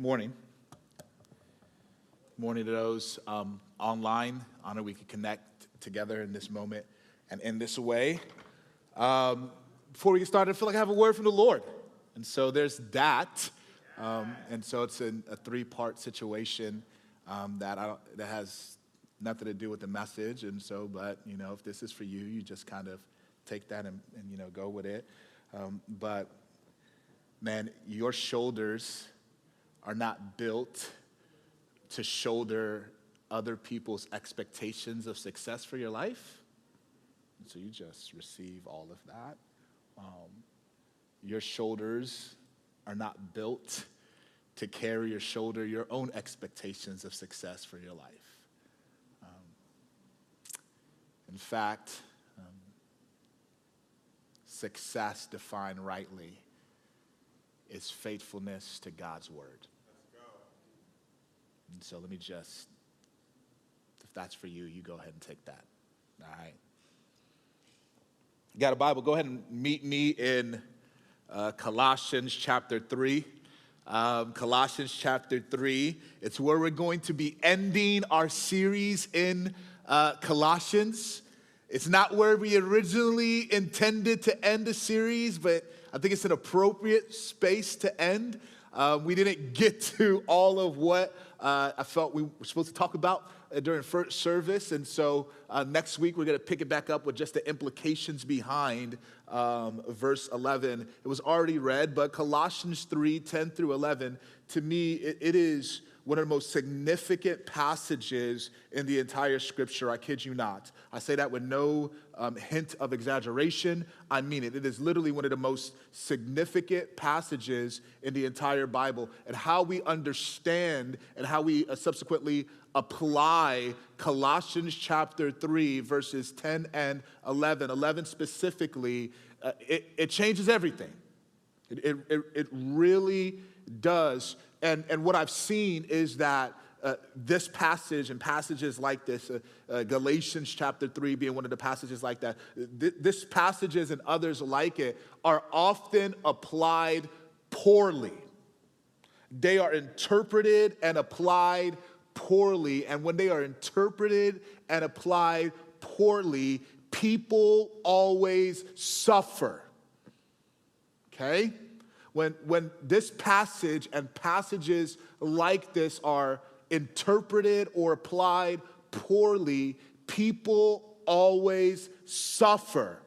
Morning. Morning to those um, online. Honor we could connect together in this moment and in this way. Um, before we get started, I feel like I have a word from the Lord. And so there's that. Um, and so it's an, a three part situation um, that, I, that has nothing to do with the message. And so, but, you know, if this is for you, you just kind of take that and, and you know, go with it. Um, but, man, your shoulders are not built to shoulder other people's expectations of success for your life. And so you just receive all of that. Um, your shoulders are not built to carry or shoulder your own expectations of success for your life. Um, in fact, um, success defined rightly is faithfulness to God's word. And so let me just, if that's for you, you go ahead and take that. All right. You got a Bible? Go ahead and meet me in uh, Colossians chapter 3. Um, Colossians chapter 3. It's where we're going to be ending our series in uh, Colossians. It's not where we originally intended to end the series, but I think it's an appropriate space to end. Uh, we didn't get to all of what uh, I felt we were supposed to talk about uh, during first service. And so uh, next week, we're going to pick it back up with just the implications behind um, verse 11. It was already read, but Colossians 3 10 through 11, to me, it, it is one of the most significant passages in the entire scripture. I kid you not. I say that with no um, hint of exaggeration. I mean it. It is literally one of the most significant passages in the entire Bible. And how we understand and how we uh, subsequently apply Colossians chapter 3, verses 10 and 11, 11 specifically, uh, it, it changes everything. It, it, it really does and, and what I've seen is that uh, this passage and passages like this, uh, uh, Galatians chapter 3 being one of the passages like that, th- this passages and others like it are often applied poorly. They are interpreted and applied poorly. And when they are interpreted and applied poorly, people always suffer. Okay? When, when this passage and passages like this are interpreted or applied poorly, people always suffer.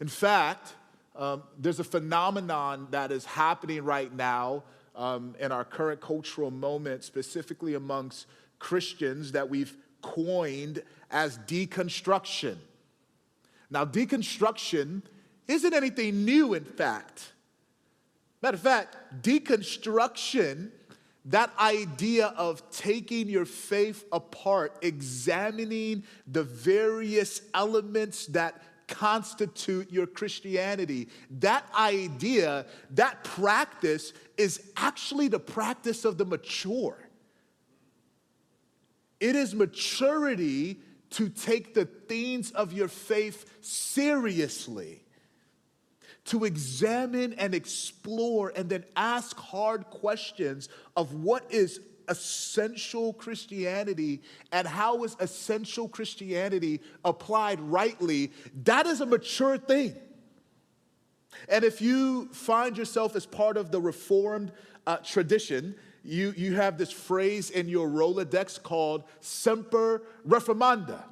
In fact, um, there's a phenomenon that is happening right now um, in our current cultural moment, specifically amongst Christians, that we've coined as deconstruction. Now, deconstruction isn't anything new, in fact. Matter of fact, deconstruction, that idea of taking your faith apart, examining the various elements that constitute your Christianity, that idea, that practice is actually the practice of the mature. It is maturity to take the things of your faith seriously to examine and explore and then ask hard questions of what is essential Christianity and how is essential Christianity applied rightly, that is a mature thing. And if you find yourself as part of the Reformed uh, tradition, you, you have this phrase in your Rolodex called semper reformanda.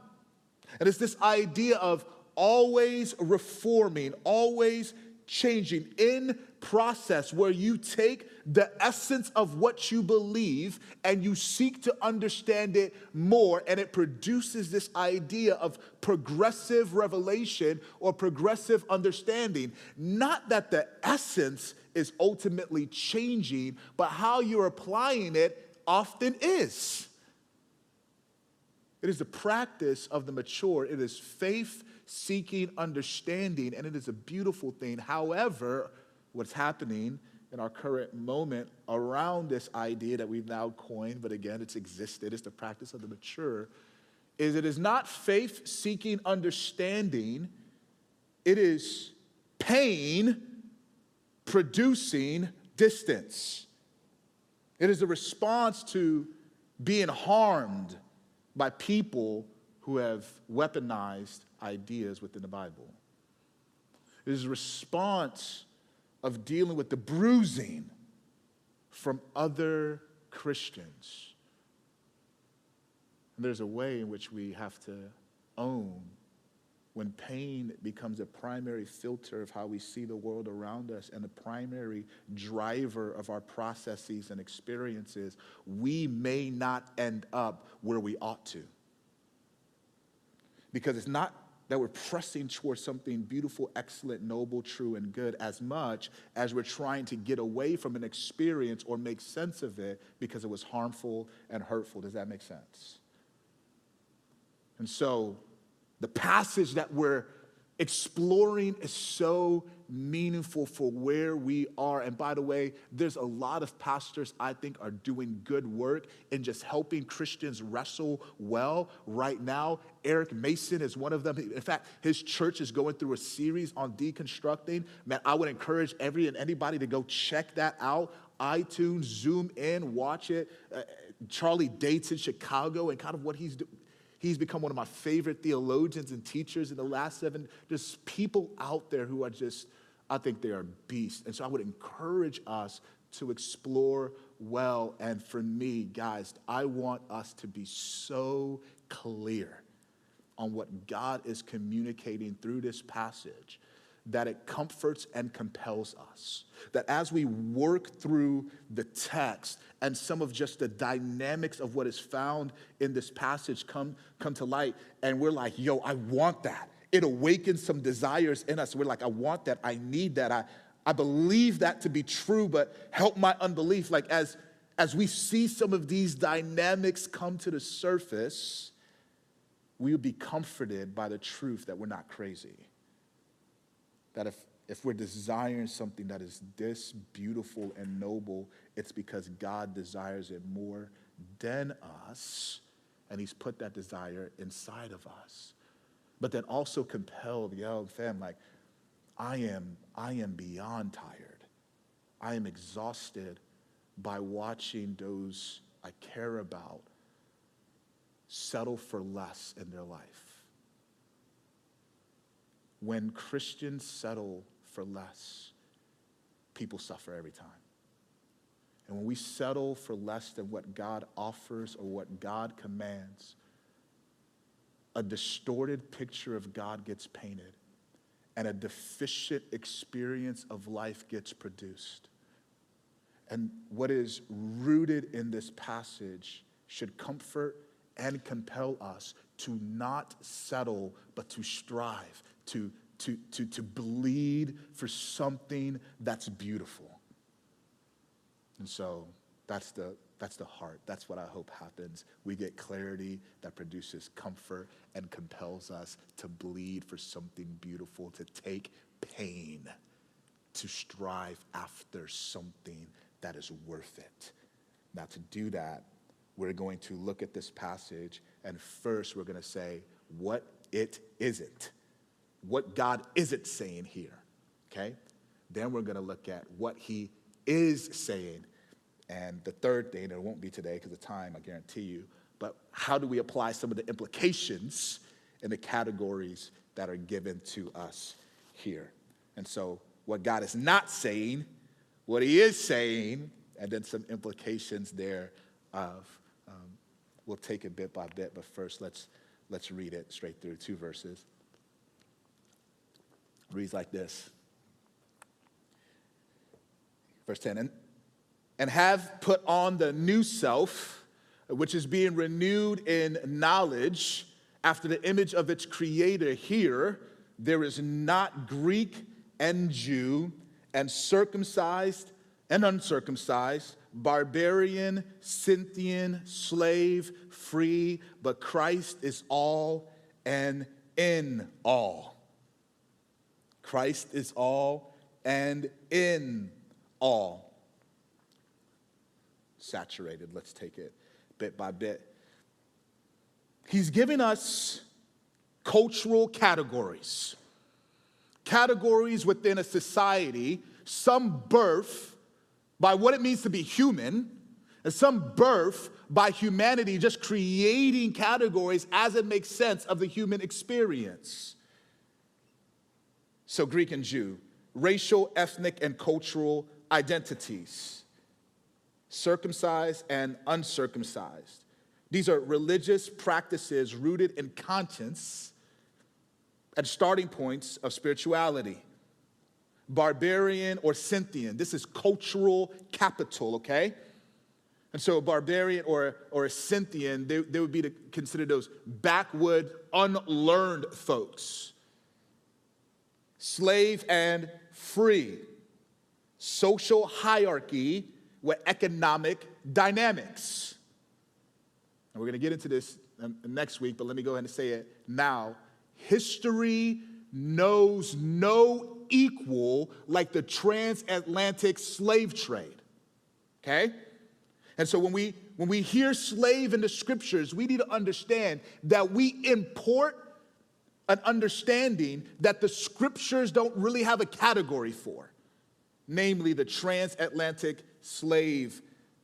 And it's this idea of always reforming, always changing in process where you take the essence of what you believe and you seek to understand it more and it produces this idea of progressive revelation or progressive understanding. Not that the essence is ultimately changing but how you're applying it often is. It is the practice of the mature. It is faith seeking understanding, and it is a beautiful thing. However, what's happening in our current moment around this idea that we've now coined, but again, it's existed, it's the practice of the mature, is it is not faith seeking understanding, it is pain producing distance. It is a response to being harmed by people who have weaponized ideas within the Bible. It is a response of dealing with the bruising from other Christians. And there's a way in which we have to own when pain becomes a primary filter of how we see the world around us and the primary driver of our processes and experiences, we may not end up where we ought to. Because it's not that we're pressing towards something beautiful, excellent, noble, true, and good as much as we're trying to get away from an experience or make sense of it because it was harmful and hurtful. Does that make sense? And so, the passage that we're exploring is so meaningful for where we are. And by the way, there's a lot of pastors I think are doing good work in just helping Christians wrestle well right now. Eric Mason is one of them. In fact, his church is going through a series on deconstructing. Man, I would encourage every and anybody to go check that out. iTunes, zoom in, watch it. Uh, Charlie Dates in Chicago and kind of what he's doing He's become one of my favorite theologians and teachers in the last seven. There's people out there who are just, I think they are beasts. And so I would encourage us to explore well. And for me, guys, I want us to be so clear on what God is communicating through this passage that it comforts and compels us. That as we work through the text and some of just the dynamics of what is found in this passage come, come to light, and we're like, yo, I want that. It awakens some desires in us. We're like, I want that. I need that. I, I believe that to be true, but help my unbelief. Like, as, as we see some of these dynamics come to the surface, we will be comforted by the truth that we're not crazy that if, if we're desiring something that is this beautiful and noble, it's because God desires it more than us, and He's put that desire inside of us. But then also compelled, yo, fam, like, I am, I am beyond tired. I am exhausted by watching those I care about settle for less in their life when Christians settle for less, people suffer every time. And when we settle for less than what God offers or what God commands, a distorted picture of God gets painted and a deficient experience of life gets produced. And what is rooted in this passage should comfort and compel us to not settle, but to strive, to, to, to, to bleed for something that's beautiful. And so that's the, that's the heart. That's what I hope happens. We get clarity that produces comfort and compels us to bleed for something beautiful, to take pain, to strive after something that is worth it. Now, to do that, we're going to look at this passage, and first we're going to say what it isn't what God isn't saying here, okay? Then we're gonna look at what He is saying. And the third thing, and it won't be today because of time, I guarantee you, but how do we apply some of the implications in the categories that are given to us here? And so, what God is not saying, what He is saying, and then some implications there of. Um, we'll take it bit by bit, but first let's let's read it straight through two verses reads like this Verse 10 and, and have put on the new self, which is being renewed in knowledge after the image of its creator. Here, there is not Greek and Jew, and circumcised and uncircumcised, barbarian, Scythian, slave, free, but Christ is all and in all. Christ is all and in all. Saturated, let's take it bit by bit. He's giving us cultural categories, categories within a society, some birth by what it means to be human, and some birth by humanity just creating categories as it makes sense of the human experience. So, Greek and Jew, racial, ethnic, and cultural identities, circumcised and uncircumcised. These are religious practices rooted in conscience and starting points of spirituality. Barbarian or Scythian, this is cultural capital, okay? And so a barbarian or, or a Scythian, they, they would be considered those backwood, unlearned folks. Slave and free. Social hierarchy with economic dynamics. And we're going to get into this um, next week, but let me go ahead and say it now. History knows no equal like the transatlantic slave trade. Okay? And so when we when we hear slave in the scriptures, we need to understand that we import an understanding that the scriptures don't really have a category for, namely the transatlantic slave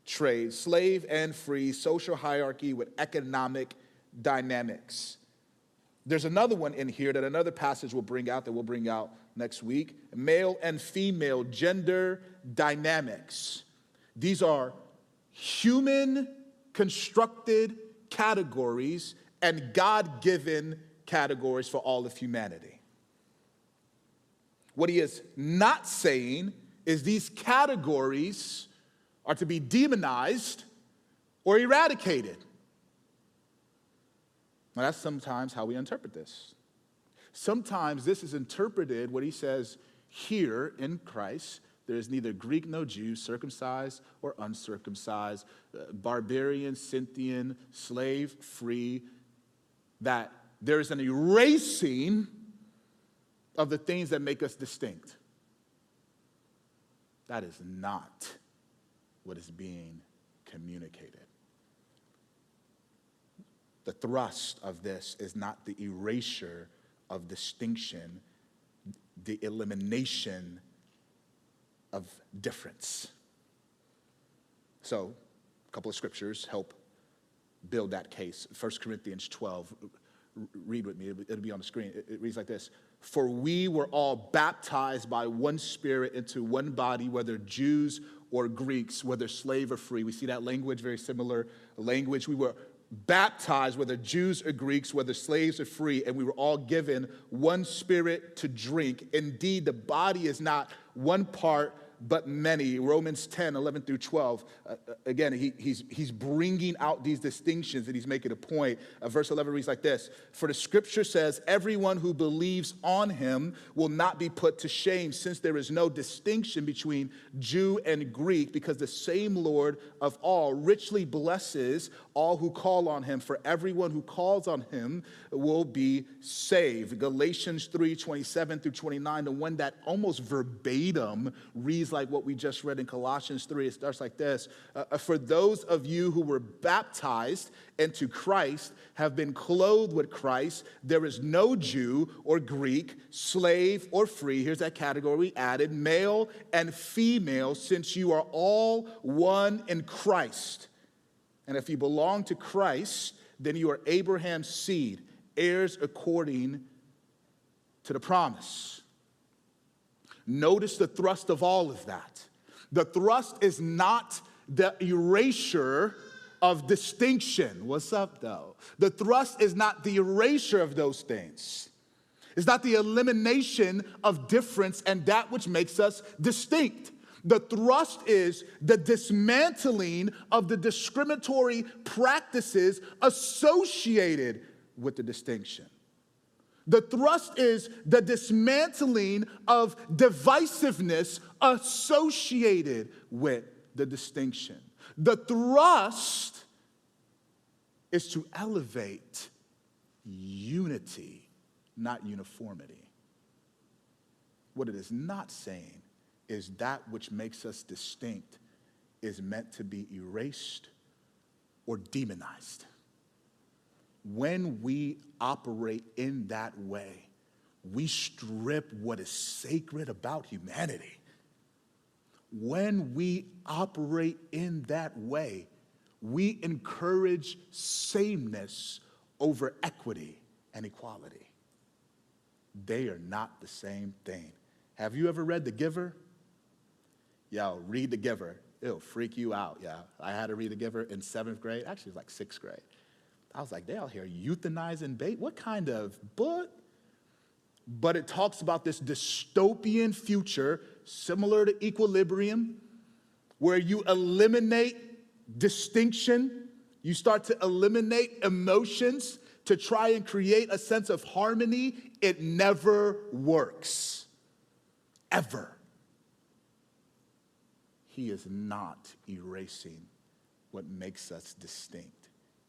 trade, slave and free, social hierarchy with economic dynamics. There's another one in here that another passage will bring out that we'll bring out next week male and female gender dynamics. These are human constructed categories and God given categories for all of humanity. What he is not saying is these categories are to be demonized or eradicated. Now, that's sometimes how we interpret this. Sometimes this is interpreted, what he says here in Christ, there is neither Greek nor Jew, circumcised or uncircumcised, uh, barbarian, Scythian, slave, free, that there is an erasing of the things that make us distinct. That is not what is being communicated. The thrust of this is not the erasure of distinction, the elimination of difference. So, a couple of scriptures help build that case. 1 Corinthians 12, read with me, it'll be on the screen. It reads like this For we were all baptized by one spirit into one body, whether Jews or Greeks, whether slave or free. We see that language, very similar language. We were baptized, whether Jews or Greeks, whether slaves or free, and we were all given one spirit to drink. Indeed, the body is not one part but many. Romans 10, 11 through 12. Uh, uh, again, he, he's, he's bringing out these distinctions and he's making a point. Uh, verse 11 reads like this For the scripture says, Everyone who believes on him will not be put to shame, since there is no distinction between Jew and Greek, because the same Lord of all richly blesses all who call on him. For everyone who calls on him will be saved. Galatians 3, 27 through 29, the one that almost verbatim reads like what we just read in Colossians 3. It starts like this uh, uh, For those of you who were baptized into Christ have been clothed with Christ. There is no Jew or Greek, slave or free. Here's that category we added male and female, since you are all one in Christ. And if you belong to Christ, then you are Abraham's seed, heirs according to the promise. Notice the thrust of all of that. The thrust is not the erasure of distinction. What's up, though? The thrust is not the erasure of those things. It's not the elimination of difference and that which makes us distinct. The thrust is the dismantling of the discriminatory practices associated with the distinction. The thrust is the dismantling of divisiveness associated with the distinction. The thrust is to elevate unity, not uniformity. What it is not saying is that which makes us distinct is meant to be erased or demonized when we operate in that way, we strip what is sacred about humanity. when we operate in that way, we encourage sameness over equity and equality. They are not the same thing. Have you ever read The Giver? Yo, read The Giver. It'll freak you out. Yeah, I had to read The Giver in seventh grade. Actually, it was like sixth grade. I was like, they out here euthanizing bait? What kind of book? But it talks about this dystopian future, similar to equilibrium, where you eliminate distinction, you start to eliminate emotions to try and create a sense of harmony. It never works. Ever. He is not erasing what makes us distinct.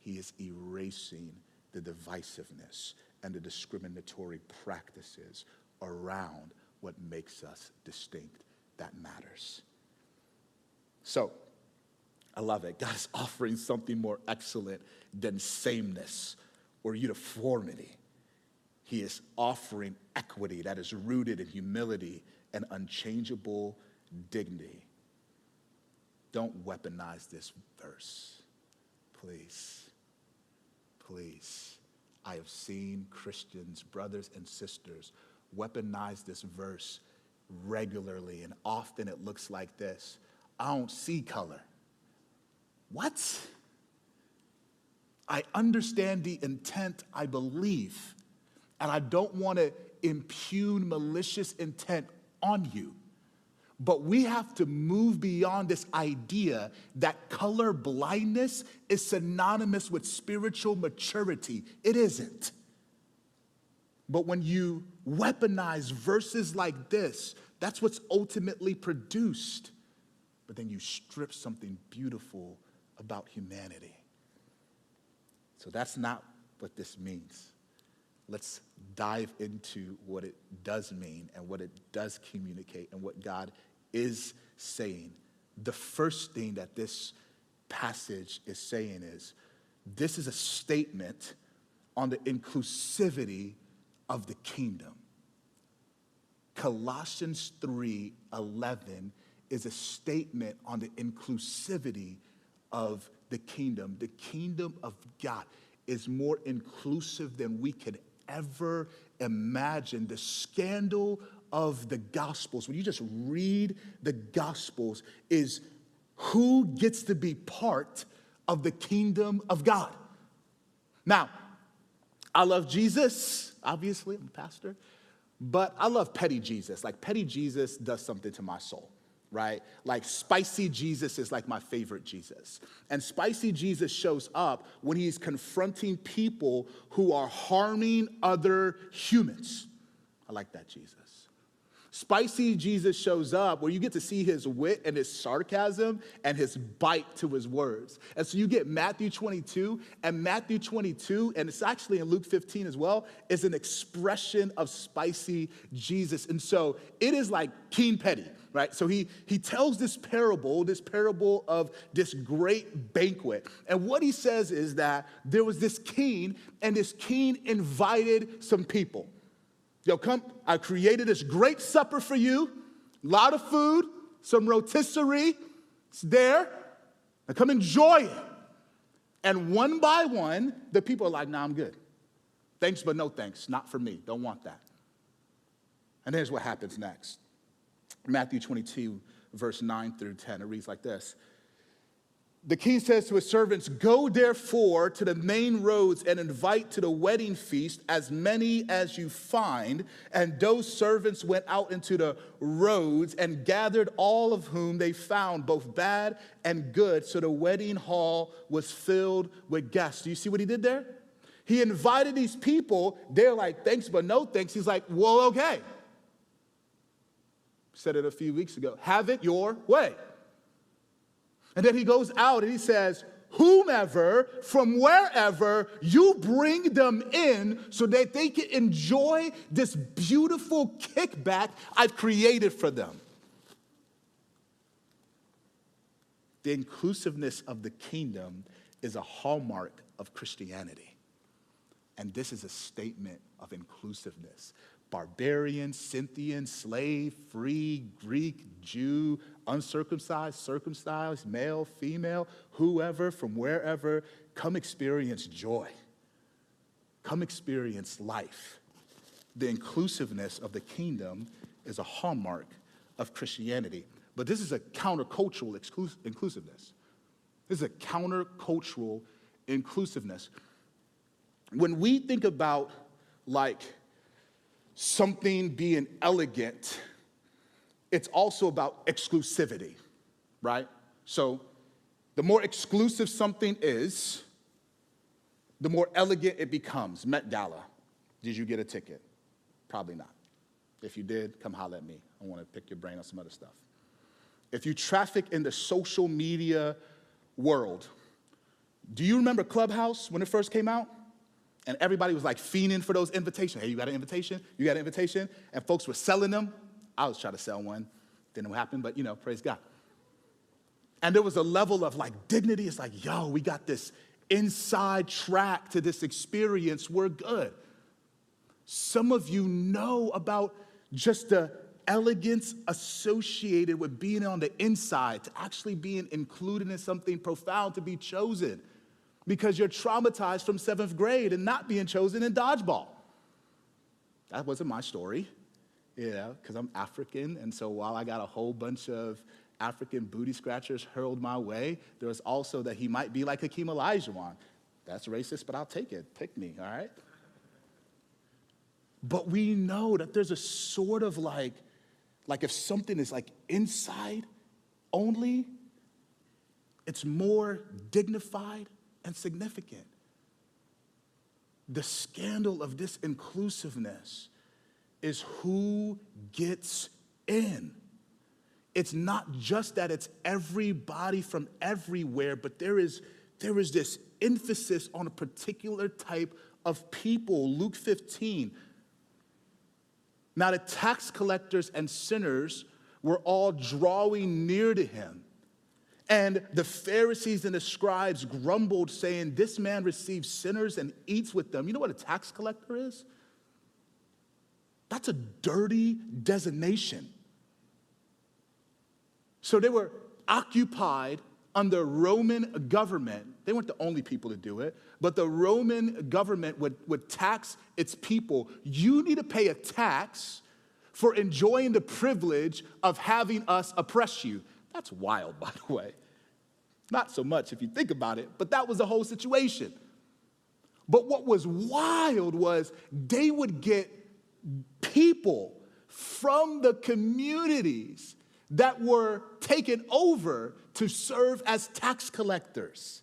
He is erasing the divisiveness and the discriminatory practices around what makes us distinct. That matters. So, I love it. God is offering something more excellent than sameness or uniformity. He is offering equity that is rooted in humility and unchangeable dignity. Don't weaponize this verse, please. Please. I have seen Christians, brothers and sisters, weaponize this verse regularly, and often it looks like this I don't see color. What? I understand the intent, I believe, and I don't want to impugn malicious intent on you. But we have to move beyond this idea that color blindness is synonymous with spiritual maturity. It isn't. But when you weaponize verses like this, that's what's ultimately produced. But then you strip something beautiful about humanity. So that's not what this means. Let's dive into what it does mean and what it does communicate and what God is saying. The first thing that this passage is saying is this is a statement on the inclusivity of the kingdom. Colossians 3 11 is a statement on the inclusivity of the kingdom. The kingdom of God is more inclusive than we could ever imagine. The scandal of the Gospels, when you just read the Gospels, is who gets to be part of the kingdom of God. Now, I love Jesus, obviously, I'm a pastor, but I love petty Jesus. Like, petty Jesus does something to my soul right? Like spicy Jesus is like my favorite Jesus. And spicy Jesus shows up when he's confronting people who are harming other humans. I like that Jesus. Spicy Jesus shows up where you get to see his wit and his sarcasm and his bite to his words. And so you get Matthew 22, and Matthew 22, and it's actually in Luke 15 as well, is an expression of spicy Jesus. And so it is like King Petty, right? So he, he tells this parable, this parable of this great banquet. And what he says is that there was this king, and this king invited some people. Yo, come, I created this great supper for you, a lot of food, some rotisserie, it's there. Now come enjoy it. And one by one, the people are like, nah, I'm good. Thanks, but no thanks. Not for me. Don't want that. And here's what happens next Matthew 22, verse 9 through 10. It reads like this the king says to his servants, Go therefore to the main roads and invite to the wedding feast as many as you find. And those servants went out into the roads and gathered all of whom they found, both bad and good. So the wedding hall was filled with guests. Do you see what he did there? He invited these people. They're like, Thanks, but no thanks. He's like, Well, okay. Said it a few weeks ago. Have it your way. And then he goes out and he says, Whomever from wherever you bring them in so that they can enjoy this beautiful kickback I've created for them. The inclusiveness of the kingdom is a hallmark of Christianity. And this is a statement of inclusiveness. Barbarian, Scythian, slave, free, Greek, Jew, uncircumcised, circumcised, male, female, whoever, from wherever, come experience joy. Come experience life. The inclusiveness of the kingdom is a hallmark of Christianity. But this is a countercultural inclusiveness. This is a countercultural inclusiveness. When we think about like something being elegant, it's also about exclusivity, right? So the more exclusive something is, the more elegant it becomes. Met Gala. Did you get a ticket? Probably not. If you did, come holler at me. I want to pick your brain on some other stuff. If you traffic in the social media world, do you remember Clubhouse when it first came out? And everybody was like fiending for those invitations. Hey, you got an invitation? You got an invitation? And folks were selling them. I was trying to sell one. Didn't happen, but you know, praise God. And there was a level of like dignity. It's like, yo, we got this inside track to this experience. We're good. Some of you know about just the elegance associated with being on the inside, to actually being included in something profound, to be chosen because you're traumatized from seventh grade and not being chosen in dodgeball. That wasn't my story, you know, because I'm African. And so while I got a whole bunch of African booty scratchers hurled my way, there was also that he might be like Hakeem Olajuwon. That's racist, but I'll take it. Pick me, all right? But we know that there's a sort of like, like if something is like inside only, it's more dignified and significant. The scandal of this inclusiveness is who gets in. It's not just that it's everybody from everywhere, but there is, there is this emphasis on a particular type of people. Luke 15. Now, the tax collectors and sinners were all drawing near to him. And the Pharisees and the scribes grumbled, saying, This man receives sinners and eats with them. You know what a tax collector is? That's a dirty designation. So they were occupied under Roman government. They weren't the only people to do it, but the Roman government would, would tax its people. You need to pay a tax for enjoying the privilege of having us oppress you. That's wild, by the way. Not so much if you think about it, but that was the whole situation. But what was wild was they would get people from the communities that were taken over to serve as tax collectors.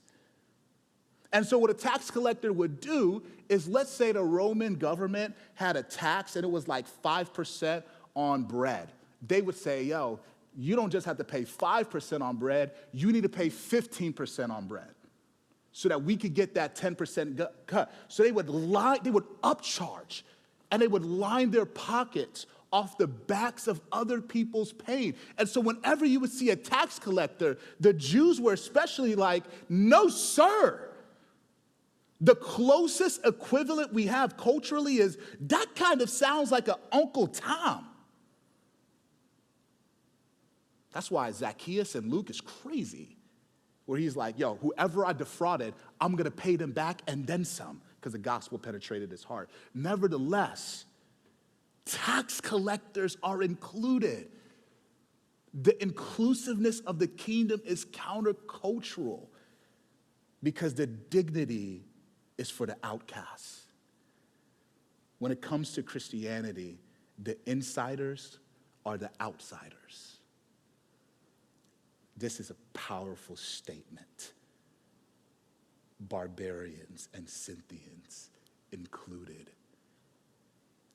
And so, what a tax collector would do is let's say the Roman government had a tax and it was like 5% on bread. They would say, yo, you don't just have to pay 5% on bread, you need to pay 15% on bread so that we could get that 10% cut. So they would line, they would upcharge and they would line their pockets off the backs of other people's pain. And so whenever you would see a tax collector, the Jews were especially like, no, sir. The closest equivalent we have culturally is that kind of sounds like an Uncle Tom. That's why Zacchaeus and Luke is crazy, where he's like, yo, whoever I defrauded, I'm gonna pay them back and then some, because the gospel penetrated his heart. Nevertheless, tax collectors are included. The inclusiveness of the kingdom is countercultural because the dignity is for the outcasts. When it comes to Christianity, the insiders are the outsiders. This is a powerful statement. Barbarians and Scythians included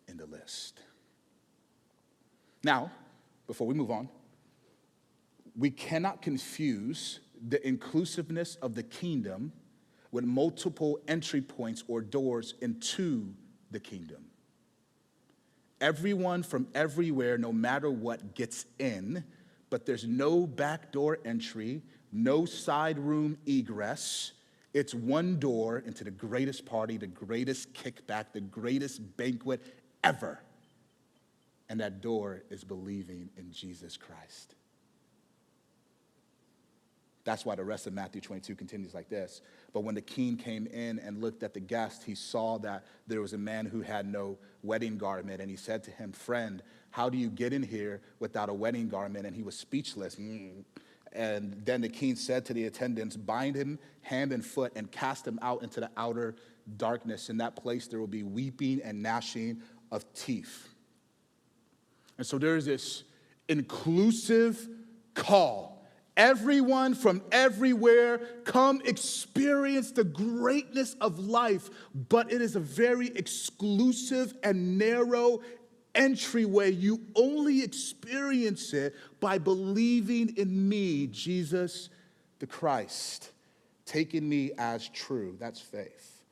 in the list. Now, before we move on, we cannot confuse the inclusiveness of the kingdom with multiple entry points or doors into the kingdom. Everyone from everywhere, no matter what, gets in but there's no backdoor entry, no side room egress. It's one door into the greatest party, the greatest kickback, the greatest banquet ever. And that door is believing in Jesus Christ. That's why the rest of Matthew 22 continues like this. But when the king came in and looked at the guest, he saw that there was a man who had no wedding garment. And he said to him, Friend, how do you get in here without a wedding garment? And he was speechless. Mm. And then the king said to the attendants, Bind him hand and foot and cast him out into the outer darkness. In that place, there will be weeping and gnashing of teeth. And so there is this inclusive call. Everyone from everywhere, come experience the greatness of life, but it is a very exclusive and narrow entryway. You only experience it by believing in me, Jesus the Christ, taking me as true. That's faith.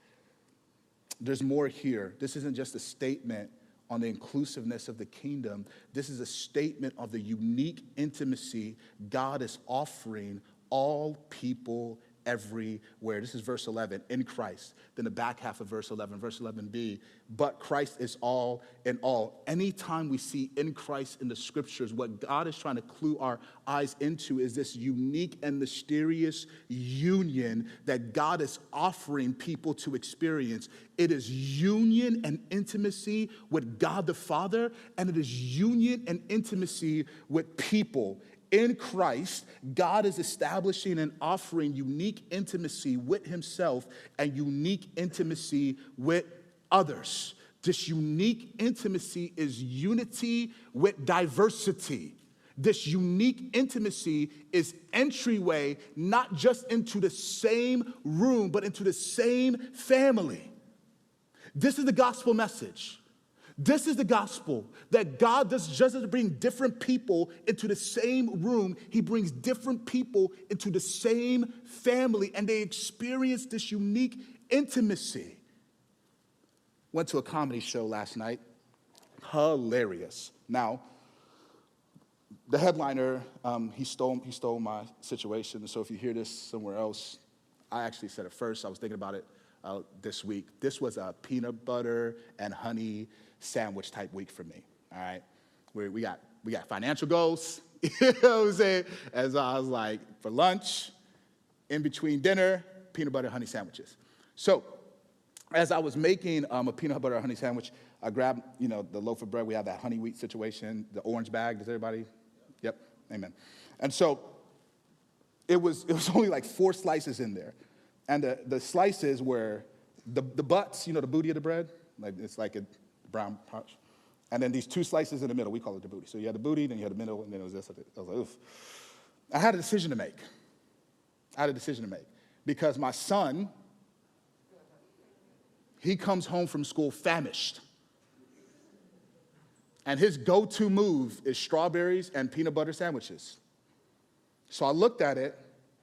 There's more here. This isn't just a statement on the inclusiveness of the kingdom. This is a statement of the unique intimacy God is offering all people everywhere. This is verse 11, in Christ. Then the back half of verse 11, verse 11b, but Christ is all in all. Anytime we see in Christ in the scriptures, what God is trying to clue our eyes into is this unique and mysterious union that God is offering people to experience. It is union and intimacy with God the Father, and it is union and intimacy with people in Christ, God is establishing and offering unique intimacy with Himself and unique intimacy with others. This unique intimacy is unity with diversity. This unique intimacy is entryway not just into the same room, but into the same family. This is the gospel message. This is the gospel that God does just to bring different people into the same room, He brings different people into the same family, and they experience this unique intimacy. Went to a comedy show last night. Hilarious. Now, the headliner, um, he, stole, he stole my situation. So if you hear this somewhere else, I actually said it first. I was thinking about it uh, this week. This was a peanut butter and honey sandwich type week for me. All right, we, we got we got financial goals. you know what I'm saying? As I was like for lunch, in between dinner, peanut butter honey sandwiches. So as I was making um, a peanut butter honey sandwich, I grabbed you know the loaf of bread. We have that honey wheat situation, the orange bag. Does everybody? Yep. Amen. And so it was it was only like four slices in there, and the, the slices were the, the butts, you know, the booty of the bread. Like it's like a brown pouch. And then these two slices in the middle, we call it the booty. So you had the booty, then you had the middle, and then it was this. I was like, oof. I had a decision to make. I had a decision to make because my son, he comes home from school famished. And his go to move is strawberries and peanut butter sandwiches. So I looked at it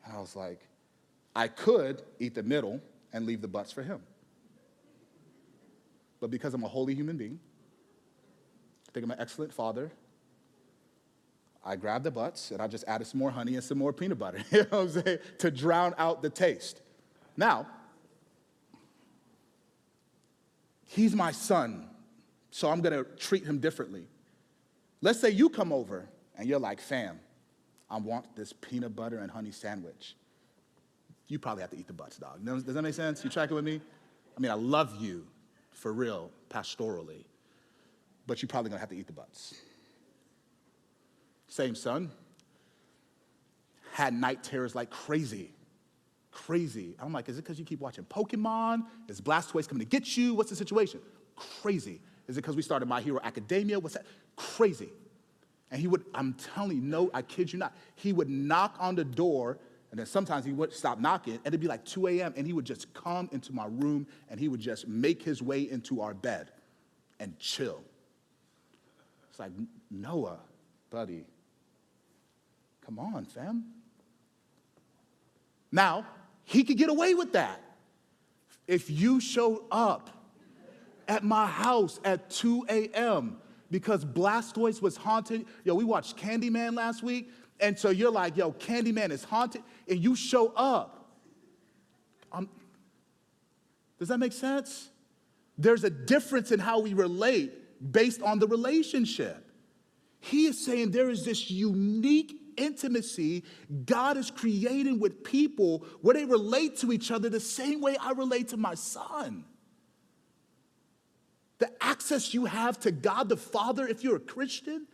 and I was like, I could eat the middle and leave the butts for him but because I'm a holy human being, I think I'm an excellent father, I grabbed the butts and I just added some more honey and some more peanut butter, you know what I'm saying, to drown out the taste. Now, he's my son, so I'm gonna treat him differently. Let's say you come over and you're like, fam, I want this peanut butter and honey sandwich. You probably have to eat the butts, dog. Does that make sense? You tracking with me? I mean, I love you, for real, pastorally. But you're probably gonna have to eat the butts. Same son had night terrors like crazy. Crazy. I'm like, is it because you keep watching Pokemon? Is Blastoise coming to get you? What's the situation? Crazy. Is it because we started My Hero Academia? What's that? Crazy. And he would, I'm telling you, no, I kid you not, he would knock on the door and then sometimes he would stop knocking, and it'd be like 2 a.m., and he would just come into my room and he would just make his way into our bed and chill. It's like, Noah, buddy, come on, fam. Now, he could get away with that if you showed up at my house at 2 a.m. because Blastoise was haunted. Yo, we watched Candyman last week. And so you're like, yo, Candyman is haunted, and you show up. Um, does that make sense? There's a difference in how we relate based on the relationship. He is saying there is this unique intimacy God is creating with people where they relate to each other the same way I relate to my son. The access you have to God the Father, if you're a Christian,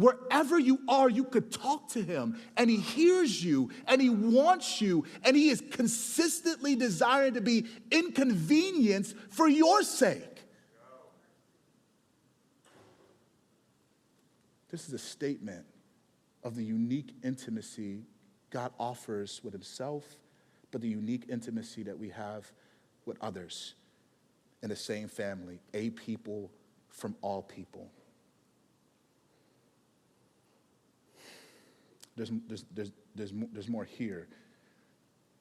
Wherever you are, you could talk to him and he hears you and he wants you and he is consistently desiring to be inconvenienced for your sake. This is a statement of the unique intimacy God offers with himself, but the unique intimacy that we have with others in the same family, a people from all people. There's, there's, there's, there's, more, there's more here.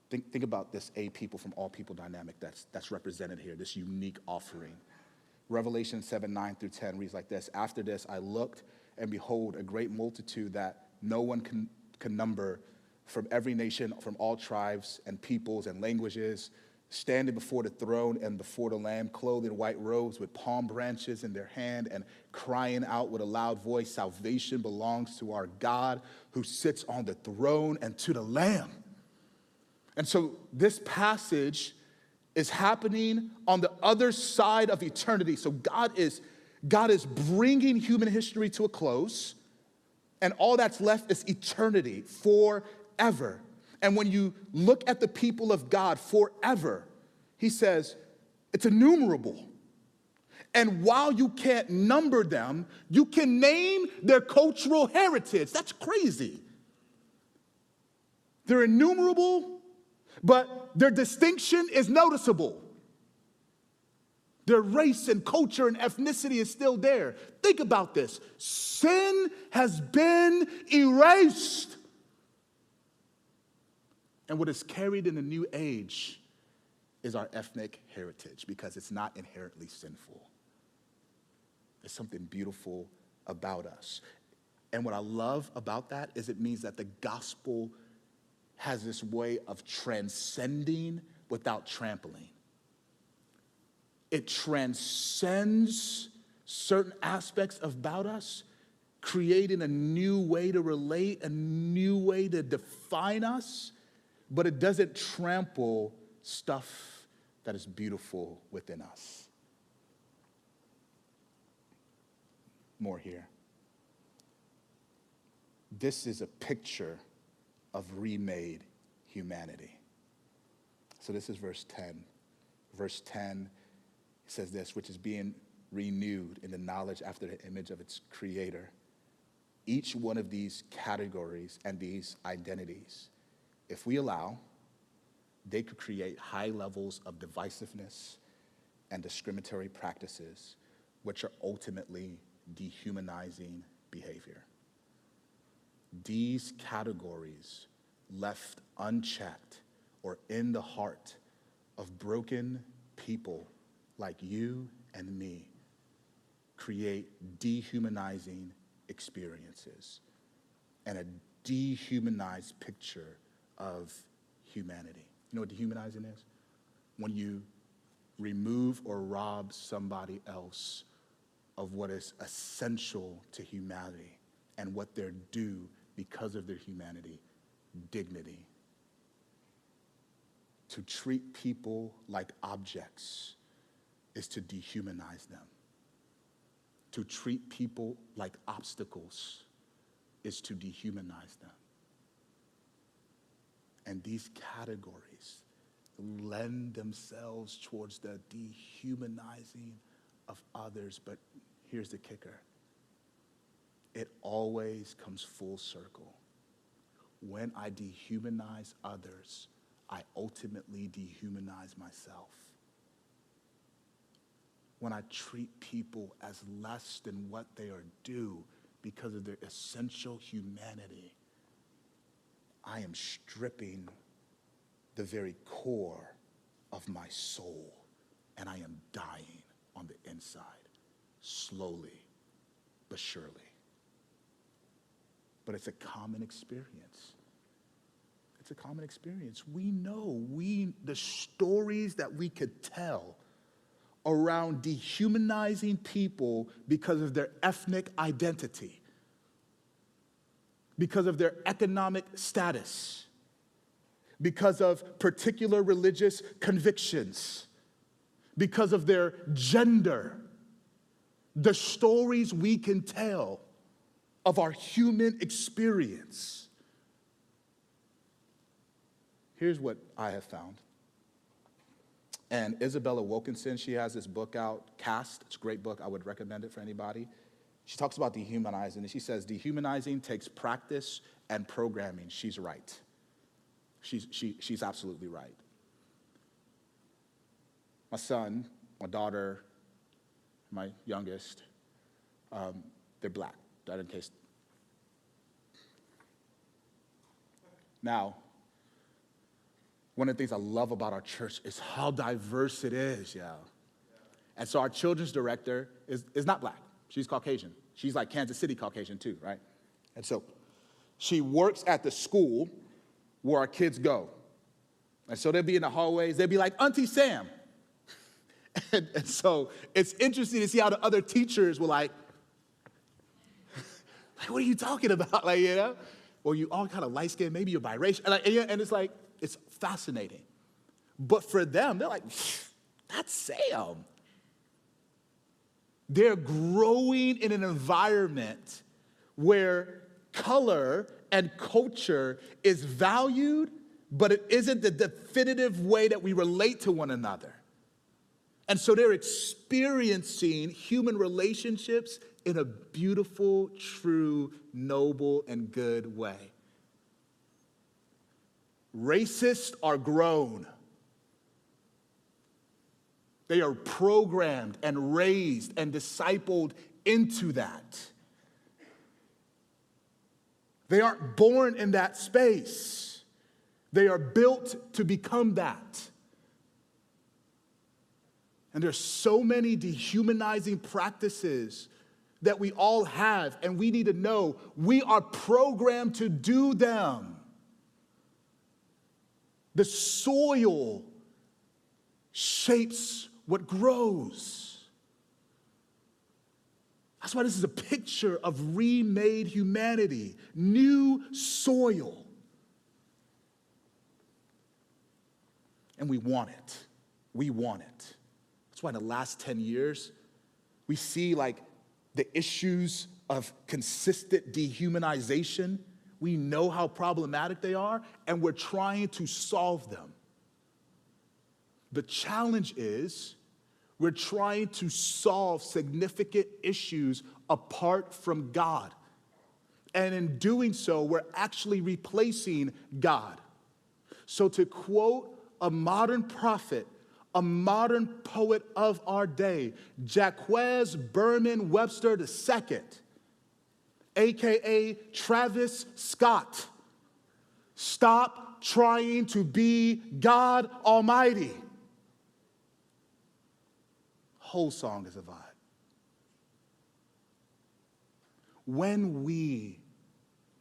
Think, think about this a people from all people dynamic that's, that's represented here, this unique offering. Revelation 7 9 through 10 reads like this After this, I looked, and behold, a great multitude that no one can, can number from every nation, from all tribes and peoples and languages standing before the throne and before the Lamb, clothed in white robes with palm branches in their hand and crying out with a loud voice Salvation belongs to our God who sits on the throne and to the Lamb. And so this passage is happening on the other side of eternity. So God is, God is bringing human history to a close, and all that's left is eternity forever. And when you look at the people of God forever, he says it's innumerable. And while you can't number them, you can name their cultural heritage. That's crazy. They're innumerable, but their distinction is noticeable. Their race and culture and ethnicity is still there. Think about this sin has been erased. And what is carried in the new age is our ethnic heritage because it's not inherently sinful. There's something beautiful about us. And what I love about that is it means that the gospel has this way of transcending without trampling. It transcends certain aspects about us, creating a new way to relate, a new way to define us but it doesn't trample stuff that is beautiful within us. More here. This is a picture of remade humanity. So this is verse 10. Verse 10 says this, which is being renewed in the knowledge after the image of its creator. Each one of these categories and these identities if we allow, they could create high levels of divisiveness and discriminatory practices, which are ultimately dehumanizing behavior. These categories, left unchecked or in the heart of broken people like you and me, create dehumanizing experiences and a dehumanized picture of humanity. You know what dehumanizing is? When you remove or rob somebody else of what is essential to humanity and what they're due because of their humanity dignity. To treat people like objects is to dehumanize them. To treat people like obstacles is to dehumanize them. And these categories lend themselves towards the dehumanizing of others. But here's the kicker it always comes full circle. When I dehumanize others, I ultimately dehumanize myself. When I treat people as less than what they are due because of their essential humanity, I am stripping the very core of my soul, and I am dying on the inside, slowly but surely. But it's a common experience. It's a common experience. We know we the stories that we could tell around dehumanizing people because of their ethnic identity because of their economic status, because of particular religious convictions, because of their gender. The stories we can tell of our human experience. Here's what I have found. And Isabella Wilkerson, she has this book out, Caste. It's a great book. I would recommend it for anybody. She talks about dehumanizing, and she says dehumanizing takes practice and programming. She's right. She's, she, she's absolutely right. My son, my daughter, my youngest, um, they're black, that in case. Now, one of the things I love about our church is how diverse it is, yeah. And so our children's director is, is not black. She's Caucasian. She's like Kansas City Caucasian too, right? And so she works at the school where our kids go. And so they'll be in the hallways, they'll be like, Auntie Sam. and, and so it's interesting to see how the other teachers were like, like, what are you talking about? Like, you know? Or you all kind of light skinned, maybe you're biracial. And, like, and it's like, it's fascinating. But for them, they're like, that's Sam. They're growing in an environment where color and culture is valued, but it isn't the definitive way that we relate to one another. And so they're experiencing human relationships in a beautiful, true, noble, and good way. Racists are grown. They are programmed and raised and discipled into that. They aren't born in that space, they are built to become that. And there's so many dehumanizing practices that we all have, and we need to know we are programmed to do them. The soil shapes what grows. That's why this is a picture of remade humanity, new soil. And we want it. We want it. That's why in the last 10 years, we see like the issues of consistent dehumanization we know how problematic they are, and we're trying to solve them. The challenge is we're trying to solve significant issues apart from God. And in doing so, we're actually replacing God. So, to quote a modern prophet, a modern poet of our day, Jacques Bermon Webster II, AKA Travis Scott. Stop trying to be God Almighty. Whole song is a vibe. When we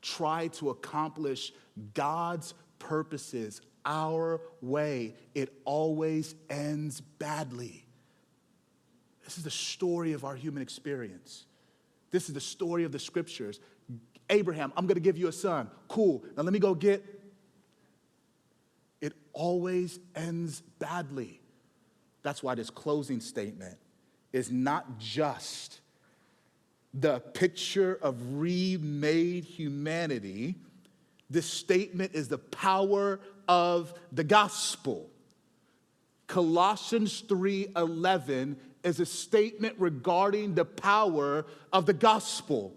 try to accomplish God's purposes our way, it always ends badly. This is the story of our human experience. This is the story of the scriptures. Abraham, I'm going to give you a son. Cool. Now let me go get. It always ends badly. That's why this closing statement is not just the picture of remade humanity. This statement is the power of the gospel. Colossians 3:11 is a statement regarding the power of the gospel.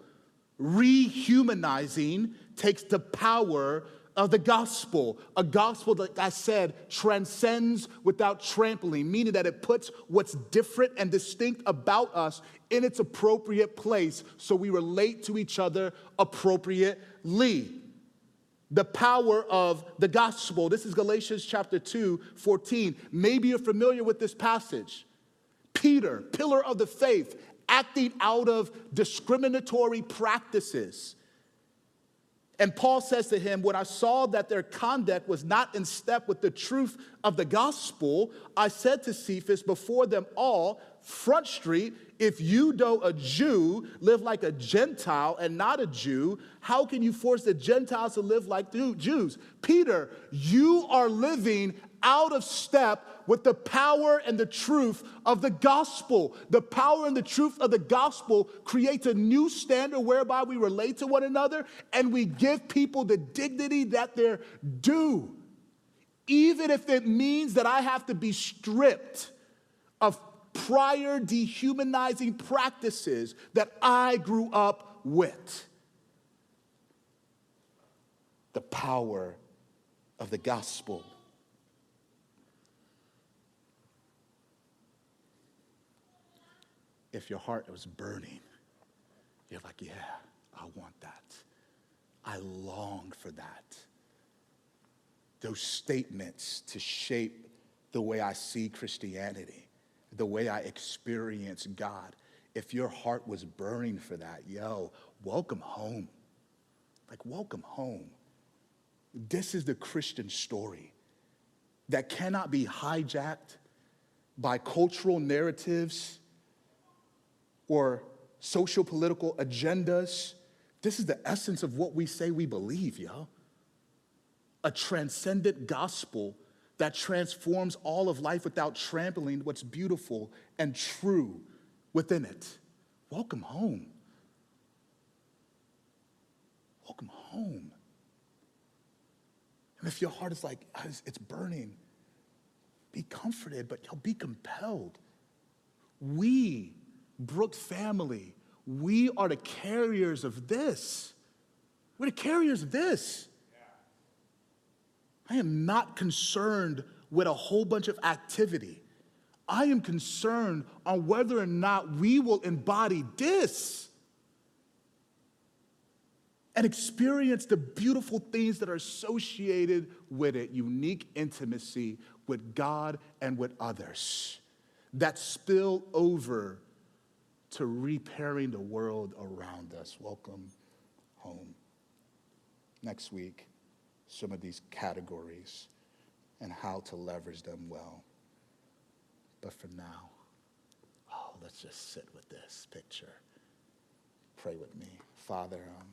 Rehumanizing takes the power of the gospel. A gospel, like I said, transcends without trampling, meaning that it puts what's different and distinct about us in its appropriate place so we relate to each other appropriately. The power of the gospel. This is Galatians chapter 2, 14. Maybe you're familiar with this passage. Peter, pillar of the faith, acting out of discriminatory practices And Paul says to him, When I saw that their conduct was not in step with the truth of the gospel, I said to Cephas before them all, Front Street, if you, though a Jew, live like a Gentile and not a Jew, how can you force the Gentiles to live like Jews? Peter, you are living out of step with the power and the truth of the gospel. The power and the truth of the gospel creates a new standard whereby we relate to one another and we give people the dignity that they're due. Even if it means that I have to be stripped of prior dehumanizing practices that I grew up with. The power of the gospel. If your heart was burning, you're like, yeah, I want that. I long for that. Those statements to shape the way I see Christianity, the way I experience God. If your heart was burning for that, yo, welcome home. Like, welcome home. This is the Christian story that cannot be hijacked by cultural narratives or social political agendas. This is the essence of what we say we believe, y'all. A transcendent gospel that transforms all of life without trampling what's beautiful and true within it. Welcome home. Welcome home. And if your heart is like, ah, it's burning, be comforted, but you'll be compelled. We Brook family, we are the carriers of this. We're the carriers of this. I am not concerned with a whole bunch of activity. I am concerned on whether or not we will embody this and experience the beautiful things that are associated with it unique intimacy with God and with others that spill over to repairing the world around us. Welcome home. Next week, some of these categories and how to leverage them well. But for now, oh, let's just sit with this picture. Pray with me. Father, um,